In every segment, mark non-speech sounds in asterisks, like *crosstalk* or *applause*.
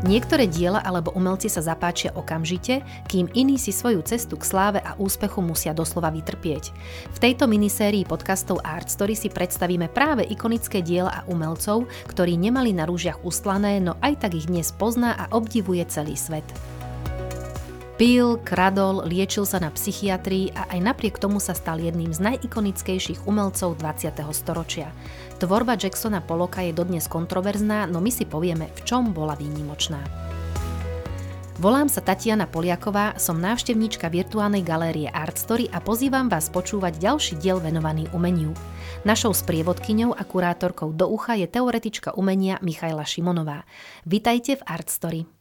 Niektoré diela alebo umelci sa zapáčia okamžite, kým iní si svoju cestu k sláve a úspechu musia doslova vytrpieť. V tejto minisérii podcastov Art Story si predstavíme práve ikonické diela a umelcov, ktorí nemali na rúžiach ustlané, no aj tak ich dnes pozná a obdivuje celý svet. Pil, kradol, liečil sa na psychiatrii a aj napriek tomu sa stal jedným z najikonickejších umelcov 20. storočia. Tvorba Jacksona Poloka je dodnes kontroverzná, no my si povieme, v čom bola výnimočná. Volám sa Tatiana Poliaková, som návštevníčka virtuálnej galérie Art Story a pozývam vás počúvať ďalší diel venovaný umeniu. Našou sprievodkyňou a kurátorkou do ucha je teoretička umenia Michaela Šimonová. Vitajte v Art Story.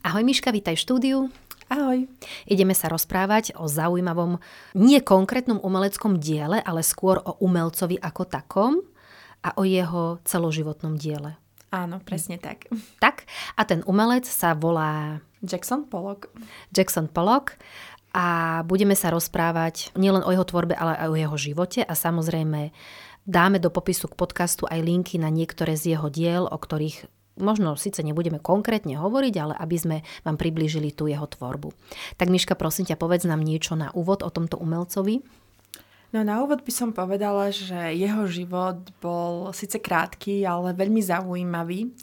Ahoj Miška, vítaj v štúdiu. Ahoj. Ideme sa rozprávať o zaujímavom, nie konkrétnom umeleckom diele, ale skôr o umelcovi ako takom a o jeho celoživotnom diele. Áno, presne tak. Tak, a ten umelec sa volá... Jackson Pollock. Jackson Pollock a budeme sa rozprávať nielen o jeho tvorbe, ale aj o jeho živote a samozrejme dáme do popisu k podcastu aj linky na niektoré z jeho diel, o ktorých možno síce nebudeme konkrétne hovoriť, ale aby sme vám priblížili tú jeho tvorbu. Tak Miška, prosím ťa, povedz nám niečo na úvod o tomto umelcovi. No na úvod by som povedala, že jeho život bol síce krátky, ale veľmi zaujímavý.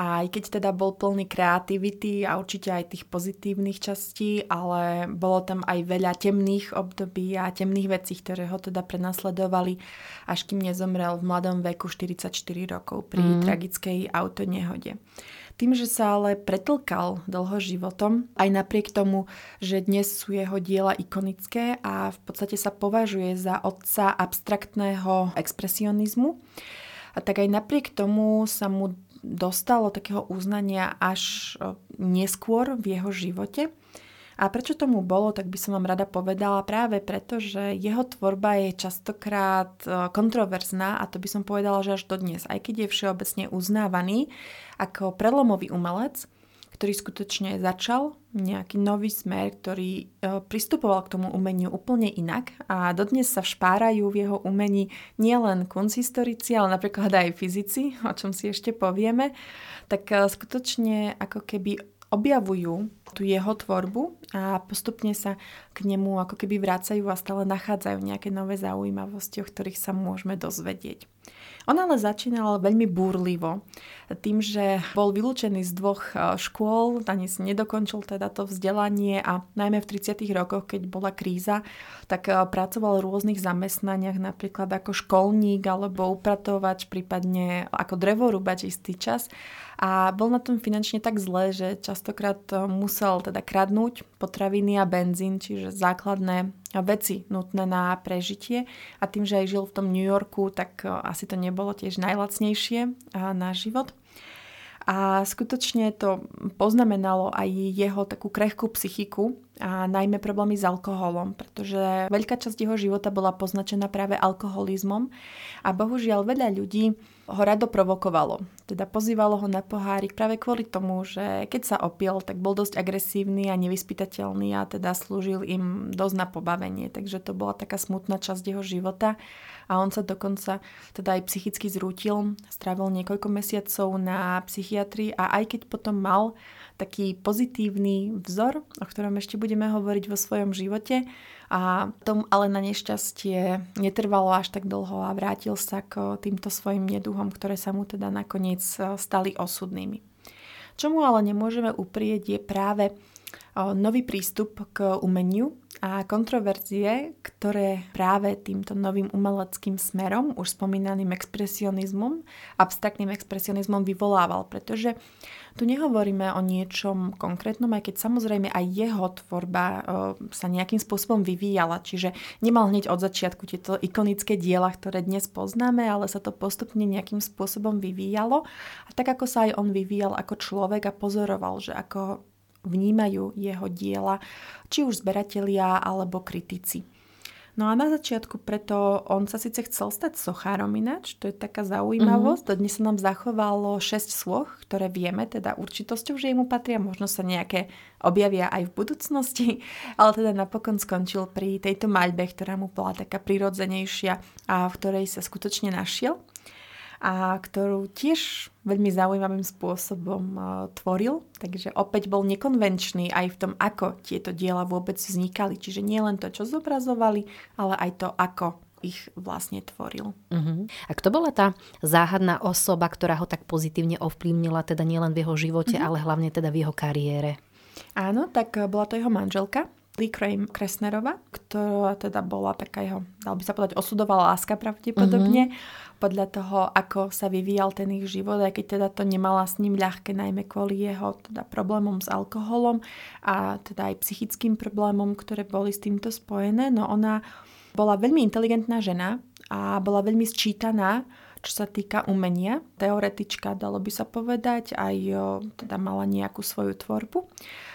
A aj keď teda bol plný kreativity a určite aj tých pozitívnych častí, ale bolo tam aj veľa temných období a temných vecí, ktoré ho teda prenasledovali, až kým nezomrel v mladom veku 44 rokov pri mm. tragickej autonehode. Tým, že sa ale pretlkal dlho životom, aj napriek tomu, že dnes sú jeho diela ikonické a v podstate sa považuje za otca abstraktného expresionizmu, a tak aj napriek tomu sa mu dostalo takého uznania až neskôr v jeho živote. A prečo tomu bolo, tak by som vám rada povedala práve preto, že jeho tvorba je častokrát kontroverzná a to by som povedala, že až dodnes, aj keď je všeobecne uznávaný ako prelomový umelec, ktorý skutočne začal nejaký nový smer, ktorý pristupoval k tomu umeniu úplne inak a dodnes sa všpárajú v jeho umení nielen kunsthistorici, ale napríklad aj fyzici, o čom si ešte povieme, tak skutočne ako keby objavujú tú jeho tvorbu a postupne sa k nemu ako keby vracajú a stále nachádzajú nejaké nové zaujímavosti, o ktorých sa môžeme dozvedieť. On ale začínal veľmi búrlivo, tým, že bol vylúčený z dvoch e, škôl, ani si nedokončil teda to vzdelanie a najmä v 30. rokoch, keď bola kríza, tak e, pracoval v rôznych zamestnaniach, napríklad ako školník alebo upratovač, prípadne ako drevorúbač istý čas a bol na tom finančne tak zle, že častokrát e, musel teda kradnúť potraviny a benzín, čiže základné veci nutné na prežitie a tým, že aj žil v tom New Yorku, tak asi to nebolo tiež najlacnejšie na život. A skutočne to poznamenalo aj jeho takú krehkú psychiku a najmä problémy s alkoholom, pretože veľká časť jeho života bola poznačená práve alkoholizmom a bohužiaľ veľa ľudí ho rado provokovalo. Teda pozývalo ho na pohárik práve kvôli tomu, že keď sa opil, tak bol dosť agresívny a nevyspytateľný a teda slúžil im dosť na pobavenie. Takže to bola taká smutná časť jeho života a on sa dokonca teda aj psychicky zrútil, strávil niekoľko mesiacov na psychiatrii a aj keď potom mal taký pozitívny vzor, o ktorom ešte budeme hovoriť vo svojom živote, a tom ale na nešťastie netrvalo až tak dlho a vrátil sa k týmto svojim neduhom, ktoré sa mu teda nakoniec e, stali osudnými. Čomu ale nemôžeme uprieť je práve nový prístup k umeniu a kontroverzie, ktoré práve týmto novým umeleckým smerom, už spomínaným expresionizmom, abstraktným expresionizmom vyvolával, pretože tu nehovoríme o niečom konkrétnom, aj keď samozrejme aj jeho tvorba sa nejakým spôsobom vyvíjala, čiže nemal hneď od začiatku tieto ikonické diela, ktoré dnes poznáme, ale sa to postupne nejakým spôsobom vyvíjalo. A tak ako sa aj on vyvíjal ako človek a pozoroval, že ako vnímajú jeho diela, či už zberatelia alebo kritici. No a na začiatku preto on sa síce chcel stať sochárom ináč, to je taká zaujímavosť. Mm-hmm. Dodnes sa nám zachovalo 6 sloh, ktoré vieme teda určitosťou, že jemu patria. Možno sa nejaké objavia aj v budúcnosti, ale teda napokon skončil pri tejto maľbe, ktorá mu bola taká prirodzenejšia a v ktorej sa skutočne našiel. A ktorú tiež veľmi zaujímavým spôsobom uh, tvoril. Takže opäť bol nekonvenčný aj v tom, ako tieto diela vôbec vznikali. Čiže nie len to, čo zobrazovali, ale aj to, ako ich vlastne tvoril. Uh-huh. A kto bola tá záhadná osoba, ktorá ho tak pozitívne ovplyvnila, teda nielen v jeho živote, uh-huh. ale hlavne teda v jeho kariére? Áno, tak bola to jeho manželka, Lee Crane Kresnerova, ktorá teda bola taká jeho, dal by sa povedať, osudová láska pravdepodobne, mm-hmm. podľa toho, ako sa vyvíjal ten ich život, aj keď teda to nemala s ním ľahké, najmä kvôli jeho teda problémom s alkoholom a teda aj psychickým problémom, ktoré boli s týmto spojené. No ona bola veľmi inteligentná žena a bola veľmi sčítaná, čo sa týka umenia. Teoretička, dalo by sa povedať, aj teda mala nejakú svoju tvorbu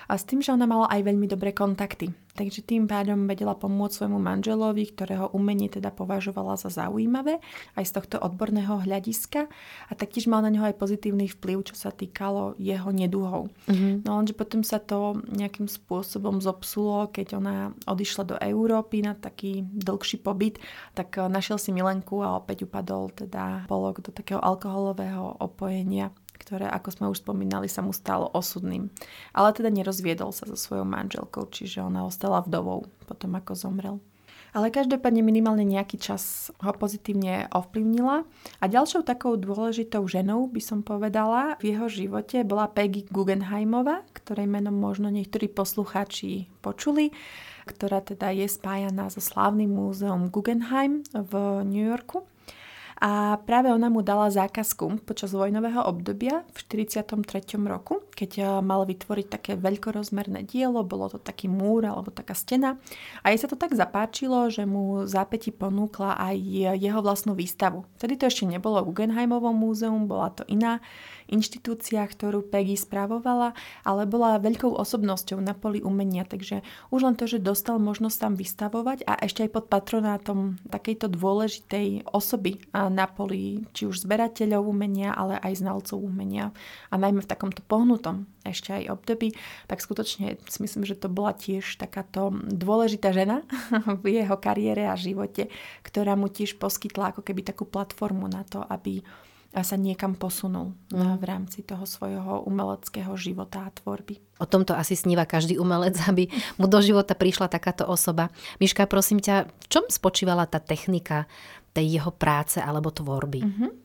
a s tým, že ona mala aj veľmi dobré kontakty. Takže tým pádom vedela pomôcť svojmu manželovi, ktorého umenie teda považovala za zaujímavé, aj z tohto odborného hľadiska a taktiež mal na neho aj pozitívny vplyv, čo sa týkalo jeho neduhov. Mm-hmm. No lenže potom sa to nejakým spôsobom zopsulo, keď ona odišla do Európy na taký dlhší pobyt, tak eh, našiel si Milenku a opäť upadol teda polok do takého alkoholového opojenia ktoré, ako sme už spomínali, sa mu stalo osudným. Ale teda nerozviedol sa so svojou manželkou, čiže ona ostala vdovou potom, ako zomrel. Ale každopádne minimálne nejaký čas ho pozitívne ovplyvnila. A ďalšou takou dôležitou ženou, by som povedala, v jeho živote bola Peggy Guggenheimová, ktorej menom možno niektorí poslucháči počuli, ktorá teda je spájaná so slávnym múzeum Guggenheim v New Yorku. A práve ona mu dala zákazku počas vojnového obdobia v 43. roku, keď eh, mal vytvoriť také veľkorozmerné dielo, bolo to taký múr alebo taká stena. A jej sa to tak zapáčilo, že mu zápäti ponúkla aj jeho vlastnú výstavu. Vtedy to ešte nebolo Guggenheimovom múzeum, bola to iná inštitúcia, ktorú Peggy spravovala, ale bola veľkou osobnosťou na poli umenia, takže už len to, že dostal možnosť tam vystavovať a ešte aj pod patronátom takejto dôležitej osoby na poli či už zberateľov umenia, ale aj znalcov umenia a najmä v takomto pohnutom ešte aj období, tak skutočne si myslím, že to bola tiež takáto dôležitá žena *laughs* v jeho kariére a živote, ktorá mu tiež poskytla ako keby takú platformu na to, aby a sa niekam posunul mm. v rámci toho svojho umeleckého života a tvorby. O tomto asi sníva každý umelec, aby mu do života prišla takáto osoba. Miška, prosím ťa, v čom spočívala tá technika tej jeho práce alebo tvorby? Mm-hmm.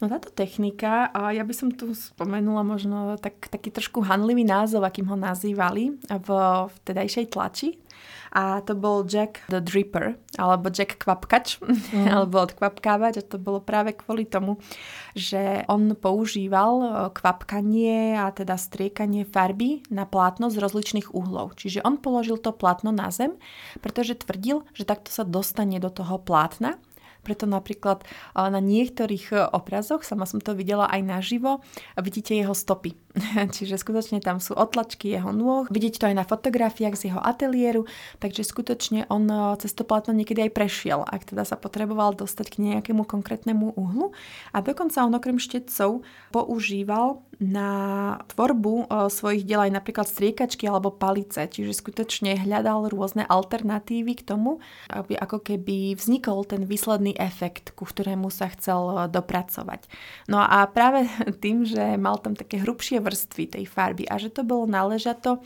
No táto technika, a ja by som tu spomenula možno tak, taký trošku hanlivý názov, akým ho nazývali v, v tedajšej tlači a to bol Jack the Dripper, alebo Jack Kvapkač, mm. *laughs* alebo odkvapkávať a to bolo práve kvôli tomu, že on používal e, kvapkanie a teda striekanie farby na plátno z rozličných uhlov. Čiže on položil to plátno na zem, pretože tvrdil, že takto sa dostane do toho plátna preto napríklad na niektorých e, obrazoch, sama som to videla aj naživo, vidíte jeho stopy. *laughs* Čiže skutočne tam sú otlačky jeho nôh, vidíte to aj na fotografiách z jeho ateliéru, takže skutočne on e, cez to plátno niekedy aj prešiel, ak teda sa potreboval dostať k nejakému konkrétnemu uhlu. A dokonca on okrem štetcov používal na tvorbu e, svojich diel aj napríklad striekačky alebo palice, čiže skutočne hľadal rôzne alternatívy k tomu, aby ako keby vznikol ten výsledný efekt, ku ktorému sa chcel eh, dopracovať. No a práve *laughs* tým, že mal tam také hrubšie vrstvy tej farby a že to bolo náležato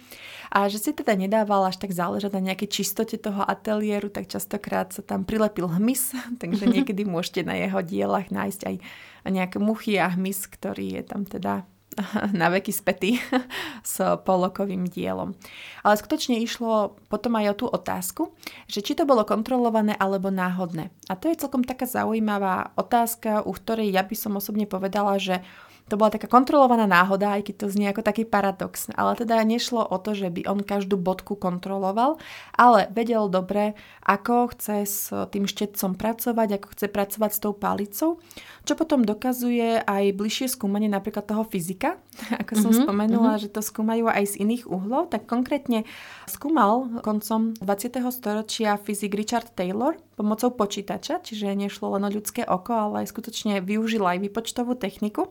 a že si teda nedával až tak záležať na nejakej čistote toho ateliéru, tak častokrát sa tam prilepil hmyz, *laughs* takže *laughs* niekedy môžete na jeho dielach nájsť aj nejaké muchy a hmyz, ktorý je tam teda *laughs* na veky spätý *laughs* s polokovým dielom. Ale skutočne išlo potom aj o tú otázku, že či to bolo kontrolované alebo náhodné. A to je celkom taká zaujímavá otázka, u ktorej ja by som osobne povedala, že to bola taká kontrolovaná náhoda, aj keď to znie ako taký paradox. Ale teda nešlo o to, že by on každú bodku kontroloval, ale vedel dobre, ako chce s tým štetcom pracovať, ako chce pracovať s tou palicou, čo potom dokazuje aj bližšie skúmanie napríklad toho fyzika, *laughs* ako som mm-hmm, spomenula, mm-hmm. že to skúmajú aj z iných uhlov, tak konkrétne skúmal koncom 20. storočia fyzik Richard Taylor pomocou počítača, čiže nešlo len o ľudské oko, ale aj skutočne využil aj výpočtovú techniku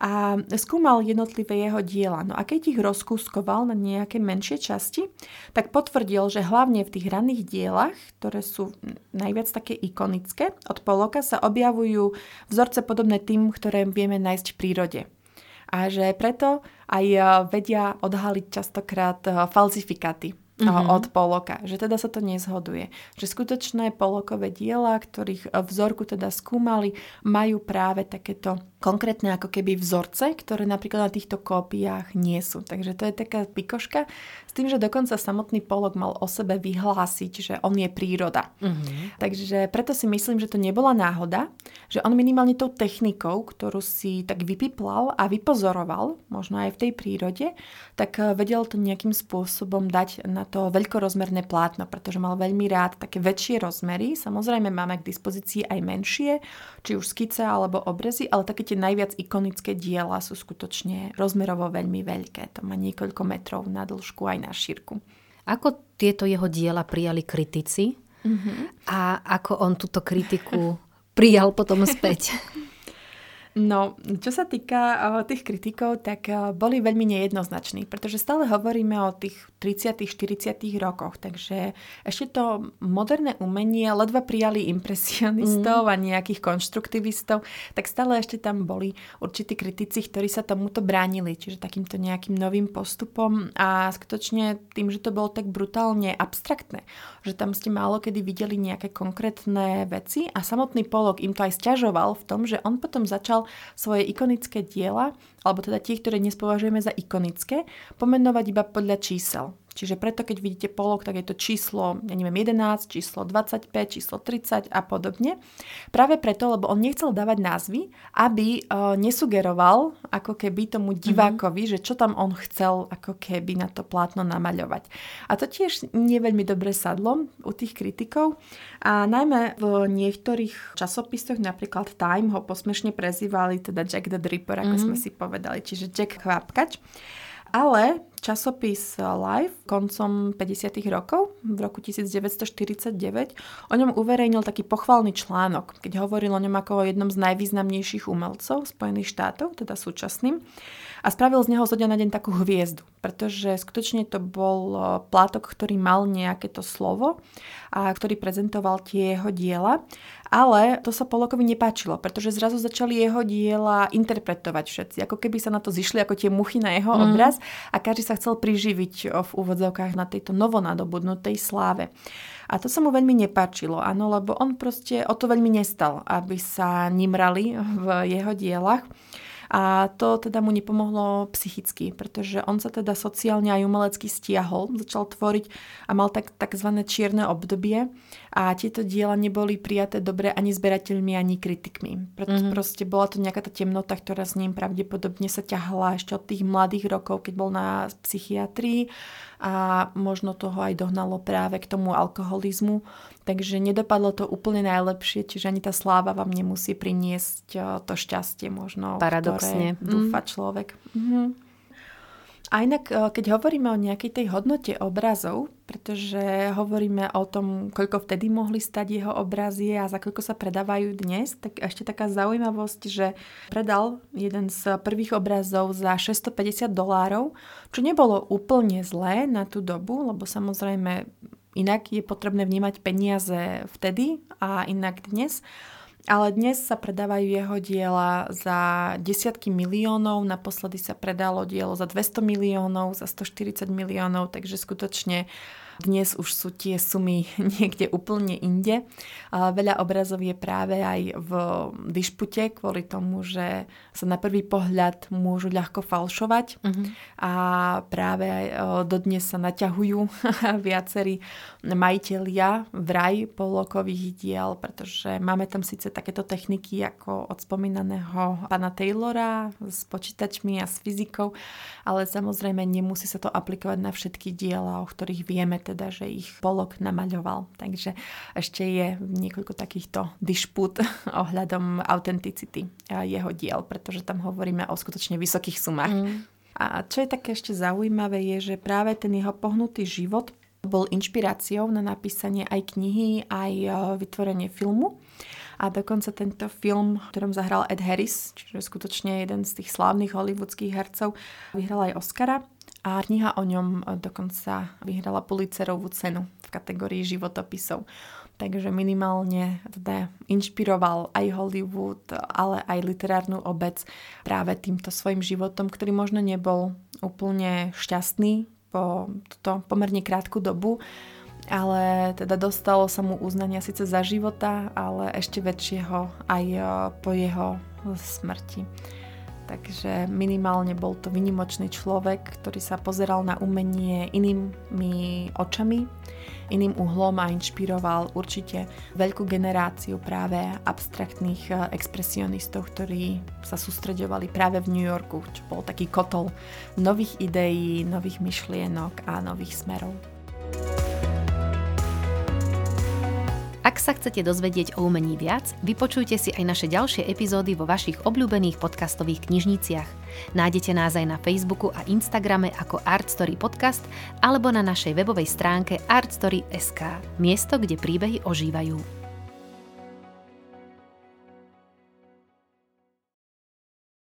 a skúmal jednotlivé jeho diela. No a keď ich rozkúskoval na nejaké menšie časti, tak potvrdil, že hlavne v tých ranných dielach, ktoré sú najviac také ikonické, od Poloka sa objavujú vzorce podobné tým, ktoré vieme nájsť v prírode a že preto aj eh, vedia odhaliť častokrát eh, falzifikáty mm-hmm. od poloka. Že teda sa to nezhoduje. Že skutočné polokové diela, ktorých vzorku teda skúmali, majú práve takéto konkrétne ako keby vzorce, ktoré napríklad na týchto kópiách nie sú. Takže to je taká pikoška s tým, že dokonca samotný polok mal o sebe vyhlásiť, že on je príroda. Mm-hmm. Takže preto si myslím, že to nebola náhoda, že on minimálne tou technikou, ktorú si tak vypiplal a vypozoroval, možno aj v tej prírode, tak eh, vedel to nejakým spôsobom dať na to veľkorozmerné plátno, pretože mal veľmi rád také väčšie rozmery. Samozrejme máme k dispozícii aj menšie, či už skice alebo obrazy, ale také tie najviac ikonické diela sú skutočne rozmerovo veľmi veľké. To má niekoľko metrov na dĺžku aj na šírku. Ako tieto jeho diela prijali kritici mm-hmm. a ako on túto kritiku prijal potom späť? *laughs* No, čo sa týka uh, tých kritikov, tak uh, boli veľmi nejednoznační, pretože stále hovoríme o tých 30 40 rokoch, takže ešte to moderné umenie ledva prijali impresionistov mm. a nejakých konštruktivistov, tak stále ešte tam boli určití kritici, ktorí sa tomuto bránili, čiže takýmto nejakým novým postupom a skutočne tým, že to bolo tak brutálne abstraktné, že tam ste málo kedy videli nejaké konkrétne veci a samotný Polok im to aj stiažoval v tom, že on potom začal svoje ikonické diela, alebo teda tie, ktoré dnes považujeme za ikonické, pomenovať iba podľa čísel. Čiže preto, keď vidíte polok, tak je to číslo, ja neviem, 11, číslo 25, číslo 30 a podobne. Práve preto, lebo on nechcel dávať názvy, aby uh, nesugeroval ako keby tomu mhm. divákovi, mm-hmm. že čo tam on chcel ako keby na to plátno namaľovať. A to tiež nie veľmi dobre sadlo u tých kritikov. A najmä v niektorých časopisoch, napríklad Time, ho posmešne prezývali teda Jack the Dripper, ako mm-hmm. sme si povedali, čiže Jack Chvápkač. Ale časopis Life koncom 50. rokov, v roku 1949, o ňom uverejnil taký pochvalný článok, keď hovoril o ňom ako o jednom z najvýznamnejších umelcov Spojených štátov, teda súčasným a spravil z neho zo dňa na deň takú hviezdu, pretože skutočne to bol plátok, ktorý mal nejaké to slovo a ktorý prezentoval tie jeho diela, ale to sa Polokovi nepáčilo, pretože zrazu začali jeho diela interpretovať všetci, ako keby sa na to zišli ako tie muchy na jeho mm. obraz a každý sa chcel priživiť v úvodzovkách na tejto novonadobudnutej sláve. A to sa mu veľmi nepáčilo, áno, lebo on proste o to veľmi nestal, aby sa nimrali v jeho dielach. A to teda mu nepomohlo psychicky, pretože on sa teda sociálne aj umelecky stiahol, začal tvoriť a mal tak, tzv. čierne obdobie a tieto diela neboli prijaté dobre ani zberateľmi, ani kritikmi. Preto mm-hmm. proste bola to nejaká tá temnota, ktorá s ním pravdepodobne sa ťahla ešte od tých mladých rokov, keď bol na psychiatrii a možno toho aj dohnalo práve k tomu alkoholizmu. Takže nedopadlo to úplne najlepšie, čiže ani tá sláva vám nemusí priniesť eh, to šťastie možno, Paradoxne. ktoré dúfa mm. človek. Mm-hmm. A inak, eh, keď hovoríme o nejakej tej hodnote obrazov, pretože hovoríme o tom, koľko vtedy mohli stať jeho obrazy a za koľko sa predávajú dnes, tak ešte taká zaujímavosť, že predal jeden z prvých obrazov za 650 dolárov, čo nebolo úplne zlé na tú dobu, lebo samozrejme Inak je potrebné vnímať peniaze vtedy a inak dnes. Ale dnes sa predávajú jeho diela za desiatky miliónov, naposledy sa predalo dielo za 200 miliónov, za 140 miliónov, takže skutočne dnes už sú tie sumy *laughs* niekde úplne inde. Veľa obrazov je práve aj v dišpute kvôli tomu, že sa na prvý pohľad môžu ľahko falšovať uh-huh. a práve aj dodnes sa naťahujú *laughs* viacerí majiteľia vraj polokových diel, pretože máme tam síce takéto techniky ako od spomínaného pána Taylora s počítačmi a s fyzikou, ale samozrejme nemusí sa to aplikovať na všetky diela, o ktorých vieme teda, že ich Polok namaľoval. Takže ešte je niekoľko takýchto dišput *laughs* ohľadom autenticity jeho diel, pretože tam hovoríme o skutočne vysokých sumách. Mm. A čo je také ešte zaujímavé, je, že práve ten jeho pohnutý život bol inšpiráciou na napísanie aj knihy, aj vytvorenie filmu. A a dokonca tento film, v ktorom zahral Ed Harris, čiže skutočne jeden z tých slávnych hollywoodských hercov, vyhral aj Oscara a kniha o ňom dokonca vyhrala Pulitzerovú cenu v kategórii životopisov. Takže minimálne teda inšpiroval aj Hollywood, ale aj literárnu obec práve týmto svojim životom, ktorý možno nebol úplne šťastný po túto pomerne krátku dobu, ale teda dostalo sa mu uznania síce za života, ale ešte väčšieho aj po jeho smrti. Takže minimálne bol to vynimočný človek, ktorý sa pozeral na umenie inými očami, iným uhlom a inšpiroval určite veľkú generáciu práve abstraktných eh, expresionistov, ktorí sa sústredovali práve v New Yorku, čo bol taký kotol nových ideí, nových myšlienok a nových smerov. Ak sa chcete dozvedieť o umení viac, vypočujte si aj naše ďalšie epizódy vo vašich obľúbených podcastových knižniciach. Nájdete nás aj na Facebooku a Instagrame ako Artstory Podcast alebo na našej webovej stránke artstory.sk, miesto, kde príbehy ožívajú.